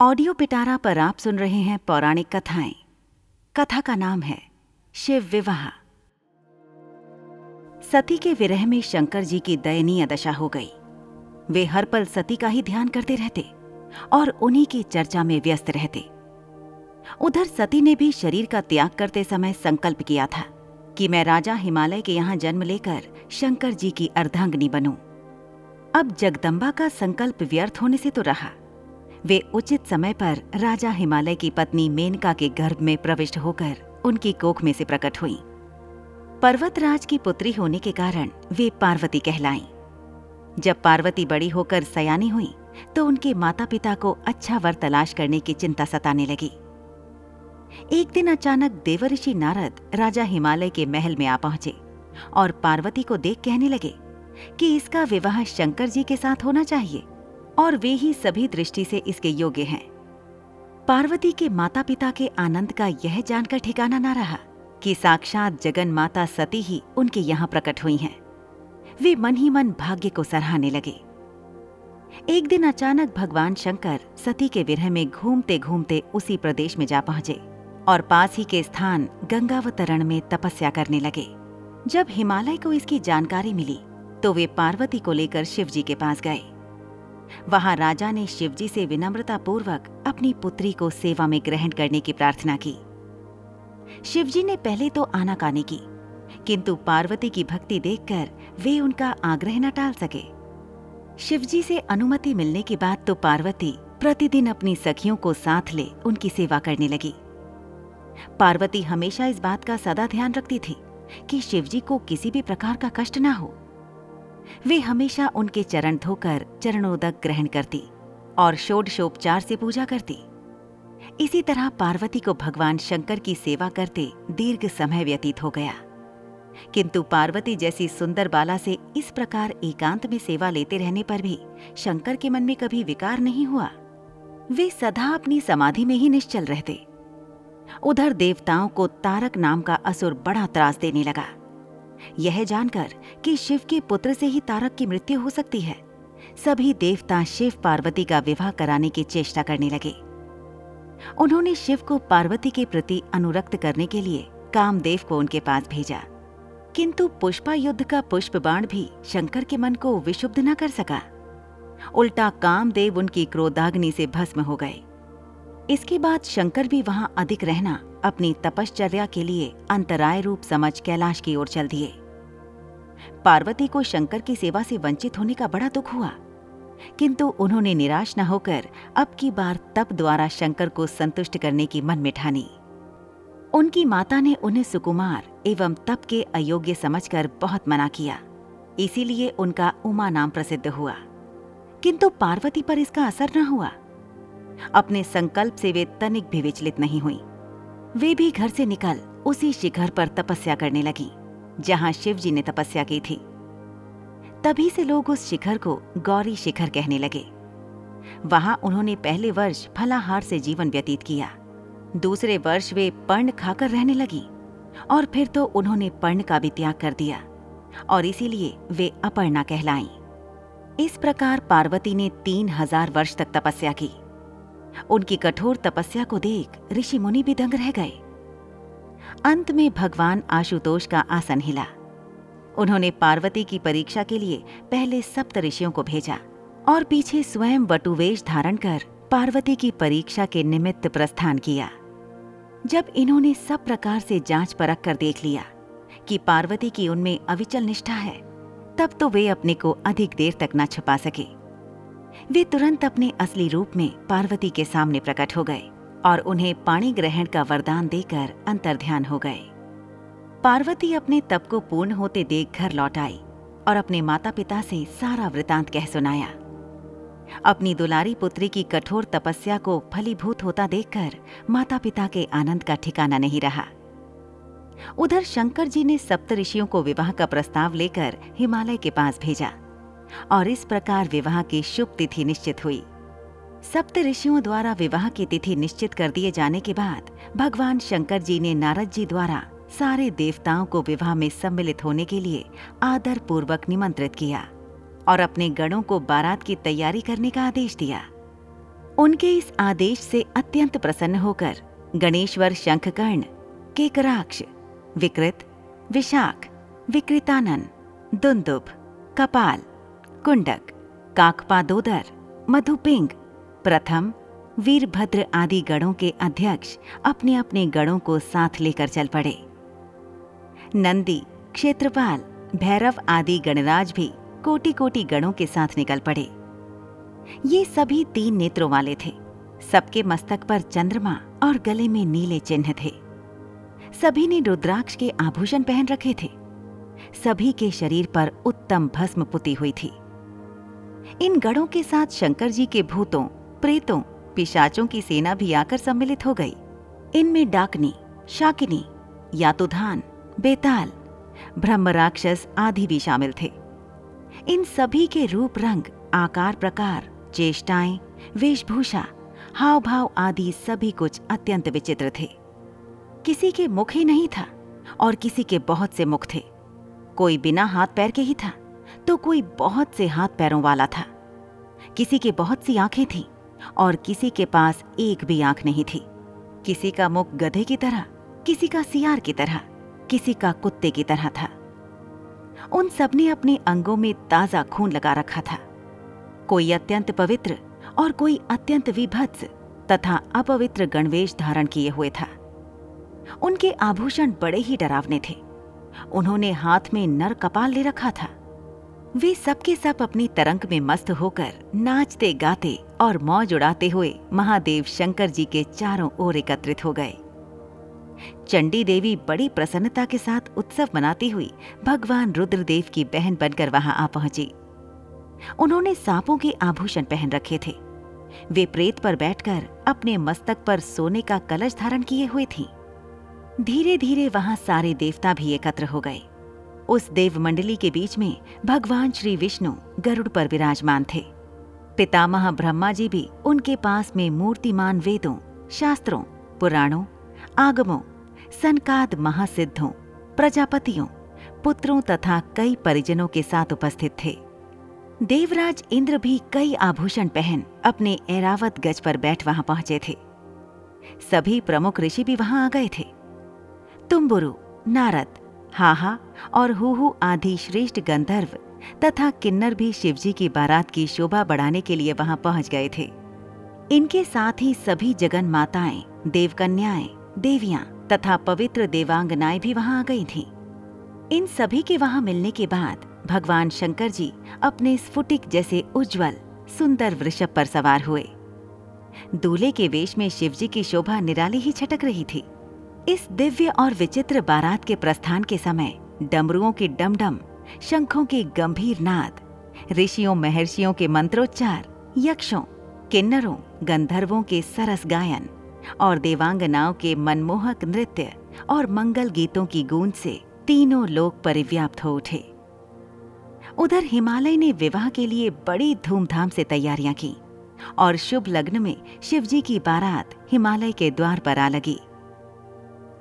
Audio पिटारा पर आप सुन रहे हैं पौराणिक कथाएँ। कथा का नाम है शिव विवाह। सती के विरह में शंकर जी की दयनीय दशा हो गई। वे हर पल सती का ही ध्यान करते रहते और उन्हीं की चर्चा में व्यस्त रहते। उधर सती ने भी शरीर का त्याग करते समय संकल्प किया था कि मैं राजा हिमालय के यहाँ जन्म लेकर शंकर जी की अर्धांगनी बनूं। अब जगदम्बा का संकल्प व्यर्थ होने से तो रहा। वे उचित समय पर राजा हिमालय की पत्नी मेनका के गर्भ में प्रविष्ट होकर उनकी कोख में से प्रकट हुई। पर्वतराज की पुत्री होने के कारण वे पार्वती कहलाईं। जब पार्वती बड़ी होकर सयानी हुई तो उनके माता पिता को अच्छा वर तलाश करने की चिंता सताने लगी। एक दिन अचानक देवऋषि नारद राजा हिमालय के महल में आ पहुँचे और पार्वती को देख कहने लगे कि इसका विवाह शंकर जी के साथ होना चाहिए। और वे ही सभी दृष्टि से इसके योग्य हैं। पार्वती के माता पिता के आनंद का यह जानकर ठिकाना न रहा कि साक्षात जगन माता सती ही उनके यहाँ प्रकट हुई हैं। वे मन ही मन भाग्य को सराहने लगे। एक दिन अचानक भगवान शंकर सती के विरह में घूमते घूमते उसी प्रदेश में जा पहुँचे और पास ही के स्थान गंगावतरण में तपस्या करने लगे। जब हिमालय को इसकी जानकारी मिली तो वे पार्वती को लेकर शिवजी के पास गए। वहाँ राजा ने शिवजी से विनम्रता पूर्वक अपनी पुत्री को सेवा में ग्रहण करने की प्रार्थना की। शिवजी ने पहले तो आनाकानी की, किंतु पार्वती की भक्ति देखकर वे उनका आग्रह न टाल सके। शिवजी से अनुमति मिलने के बाद तो पार्वती प्रतिदिन अपनी सखियों को साथ ले उनकी सेवा करने लगी। पार्वती हमेशा इस बात का सदा ध्यान रखती थी कि शिवजी को किसी भी प्रकार का कष्ट ना हो। वे हमेशा उनके चरण धोकर चरणोदक ग्रहण करती और षोडशोपचार से पूजा करती। इसी तरह पार्वती को भगवान शंकर की सेवा करते दीर्घ समय व्यतीत हो गया। किंतु पार्वती जैसी सुंदर बाला से इस प्रकार एकांत में सेवा लेते रहने पर भी शंकर के मन में कभी विकार नहीं हुआ। वे सदा अपनी समाधि में ही निश्चल रहते। उधर देवताओं को तारक नाम का असुर बड़ा त्रास देने लगा। यह जानकर कि शिव के पुत्र से ही तारक की मृत्यु हो सकती है। सभी देवता शिव पार्वती का विवाह कराने की चेष्टा करने लगे। उन्होंने शिव को पार्वती के प्रति अनुरक्त करने के लिए कामदेव को उनके पास भेजा। किंतु पुष्पा युद्ध का पुष्प बाण भी शंकर के मन को विशुद्ध न कर सका। उल्टा कामदेव उनकी क्रोधाग्नि से भस्म हो गए। इसके बाद शंकर भी वहाँ अधिक रहना अपनी तपश्चर्या के लिए अंतराय रूप समझ कैलाश की ओर चल दिए। पार्वती को शंकर की सेवा से वंचित होने का बड़ा दुख हुआ। किंतु उन्होंने निराश न होकर अब की बार तप द्वारा शंकर को संतुष्ट करने की मन में ठानी। उनकी माता ने उन्हें सुकुमार एवं तप के अयोग्य समझकर बहुत मना किया। इसीलिए उनका उमा नाम प्रसिद्ध हुआ। किंतु पार्वती पर इसका असर न हुआ। अपने संकल्प से वे तनिक भी विचलित नहीं हुई। वे भी घर से निकल उसी शिखर पर तपस्या करने लगी, जहाँ शिव जी ने तपस्या की थी। तभी से लोग उस शिखर को गौरी शिखर कहने लगे। वहाँ उन्होंने पहले वर्ष फलाहार से जीवन व्यतीत किया, दूसरे वर्ष वे पर्ण खाकर रहने लगी, और फिर तो उन्होंने पर्ण का भी त्याग कर दिया, और इसीलिए वे अपर्णा कहलाईं। इस प्रकार पार्वती ने तीन हज़ार वर्ष तक तपस्या की। उनकी कठोर तपस्या को देख ऋषि मुनि भी दंग रह गए। अंत में भगवान आशुतोष का आसन हिला। उन्होंने पार्वती की परीक्षा के लिए पहले सप्त ऋषियों को भेजा और पीछे स्वयं वटुवेश धारण कर पार्वती की परीक्षा के निमित्त प्रस्थान किया। जब इन्होंने सब प्रकार से जाँच परख कर देख लिया कि पार्वती की उनमें अविचल निष्ठा है, तब तो वे अपने को अधिक देर तक न छुपा सके। वे तुरंत अपने असली रूप में पार्वती के सामने प्रकट हो गए और उन्हें पाणी ग्रहण का वरदान देकर अंतर्ध्यान हो गए। पार्वती अपने तप को पूर्ण होते देख घर लौट आई और अपने माता पिता से सारा वृतांत कह सुनाया। अपनी दुलारी पुत्री की कठोर तपस्या को फलीभूत होता देखकर माता पिता के आनंद का ठिकाना नहीं रहा। उधर शंकर जी ने सप्त ऋषियों को विवाह का प्रस्ताव लेकर हिमालय के पास भेजा। और इस प्रकार विवाह की शुभ तिथि निश्चित हुई। सप्त ऋषियों द्वारा विवाह की तिथि निश्चित कर दिए जाने के बाद भगवान शंकर जी ने नारद जी द्वारा सारे देवताओं को विवाह में सम्मिलित होने के लिए आदर पूर्वक निमंत्रित किया और अपने गणों को बारात की तैयारी करने का आदेश दिया। उनके इस आदेश से अत्यंत प्रसन्न होकर गणेश्वर शंखकर्ण, केकराक्ष, विकृत, विशाख विकृतानन दुंदुभ, कपाल कुंडक काकपादोदर मधुपिंग प्रथम वीरभद्र आदि गणों के अध्यक्ष अपने अपने गणों को साथ लेकर चल पड़े नंदी क्षेत्रपाल भैरव आदि गणराज भी कोटि कोटि गणों के साथ निकल पड़े ये सभी तीन नेत्रों वाले थे सबके मस्तक पर चंद्रमा और गले में नीले चिन्ह थे सभी ने रुद्राक्ष के आभूषण पहन रखे थे सभी के शरीर पर उत्तम भस्म पुती हुई थी इन गढ़ों के साथ शंकर जी के भूतों, प्रेतों, पिशाचों की सेना भी आकर सम्मिलित हो गई। इनमें डाकनी, शाकिनी, यातुधान, बेताल ब्रह्म राक्षस आदि भी शामिल थे। इन सभी के रूप रंग, आकार प्रकार, चेष्टाएँ, वेशभूषा हाव भाव आदि सभी कुछ अत्यंत विचित्र थे। किसी के मुख ही नहीं था और किसी के बहुत से मुख थे। कोई बिना हाथ पैर के ही था। तो कोई बहुत से हाथ पैरों वाला था। किसी के बहुत सी आँखें थीं और किसी के पास एक भी आँख नहीं थी। किसी का मुख गधे की तरह, किसी का सियार की तरह, किसी का कुत्ते की तरह था। उन सबने अपने अंगों में ताज़ा खून लगा रखा था। कोई अत्यंत पवित्र और कोई अत्यंत विभत्स तथा अपवित्र गणवेश धारण किए हुए था। उनके आभूषण बड़े ही डरावने थे। उन्होंने हाथ में नर कपाल ले रखा था। वे सबके सब अपनी तरंग में मस्त होकर नाचते, गाते और मौज उड़ाते हुए महादेव शंकर जी के चारों ओर एकत्रित हो गए। चंडी देवी बड़ी प्रसन्नता के साथ उत्सव मनाती हुई भगवान रुद्रदेव की बहन बनकर वहाँ आ पहुँची। उन्होंने सांपों के आभूषण पहन रखे थे। वे प्रेत पर बैठकर अपने मस्तक पर सोने का कलश धारण किए हुए थी। धीरे धीरे वहाँ सारे देवता भी एकत्र हो गए। उस देव मंडली के बीच में भगवान श्री विष्णु गरुड़ पर विराजमान थे। पितामह ब्रह्मा जी भी उनके पास में मूर्तिमान वेदों, शास्त्रों, पुराणों, आगमों सनकाद महासिद्धों, प्रजापतियों, पुत्रों तथा कई परिजनों के साथ उपस्थित थे। देवराज इंद्र भी कई आभूषण पहन अपने ऐरावत गज पर बैठ वहाँ पहुँचे थे। सभी प्रमुख ऋषि भी वहाँ आ गए थे। तुम्बुरु, नारद हाहा, और हुहु आदि श्रेष्ठ गंधर्व तथा किन्नर भी शिवजी की बारात की शोभा बढ़ाने के लिए वहाँ पहुँच गए थे। इनके साथ ही सभी जगन माताएँ, देवकन्याएँ, देवियाँ तथा पवित्र देवांगनाएँ भी वहाँ आ गई थीं। इन सभी के वहाँ मिलने के बाद भगवान शंकर जी अपने स्फुटिक जैसे उज्जवल, सुंदर वृषभ पर सवार हुए। दूल्हे के वेश में शिवजी की शोभा निराली ही छटक रही थी। इस दिव्य और विचित्र बारात के प्रस्थान के समय डमरुओं की डमडम, शंखों के गंभीर नाद, ऋषियों, महर्षियों के मंत्रोच्चार, यक्षों, किन्नरों, गंधर्वों के सरस गायन और देवांगनाओं के मनमोहक नृत्य और मंगल गीतों की गूंज से तीनों लोग परिव्याप्त हो उठे। उधर हिमालय ने विवाह के लिए बड़ी धूमधाम से तैयारियाँ की और शुभ लग्न में शिवजी की बारात हिमालय के द्वार पर आ लगी।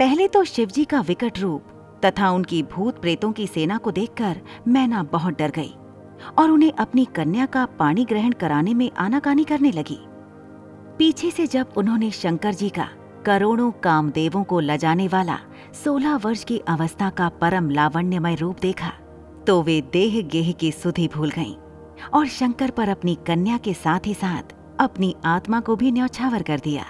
पहले तो शिवजी का विकट रूप तथा उनकी भूत प्रेतों की सेना को देखकर मैना बहुत डर गई और उन्हें अपनी कन्या का पानी ग्रहण कराने में आनाकानी करने लगी। पीछे से जब उन्होंने शंकर जी का करोड़ों कामदेवों को लजाने वाला सोलह वर्ष की अवस्था का परम लावण्यमय रूप देखा तो वे देह गेह की सुधि भूल गईं और शंकर पर अपनी कन्या के साथ ही साथ अपनी आत्मा को भी न्यौछावर कर दिया।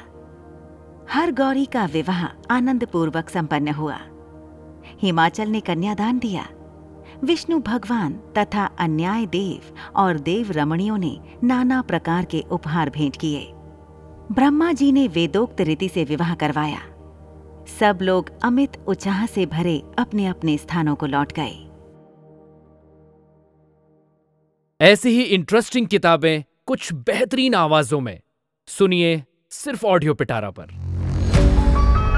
हर गौरी का विवाह आनंद पूर्वक संपन्न हुआ। हिमाचल ने कन्यादान दिया। विष्णु भगवान तथा अन्याय देव और देव रमणियों ने नाना प्रकार के उपहार भेंट किए। ब्रह्मा जी ने वेदोक्त रीति से विवाह करवाया। सब लोग अमित उत्साह से भरे अपने अपने स्थानों को लौट गए। ऐसी ही इंटरेस्टिंग किताबें कुछ बेहतरीन आवाजों में। सुनिए सिर्फ़ ऑडियो पिटारा पर।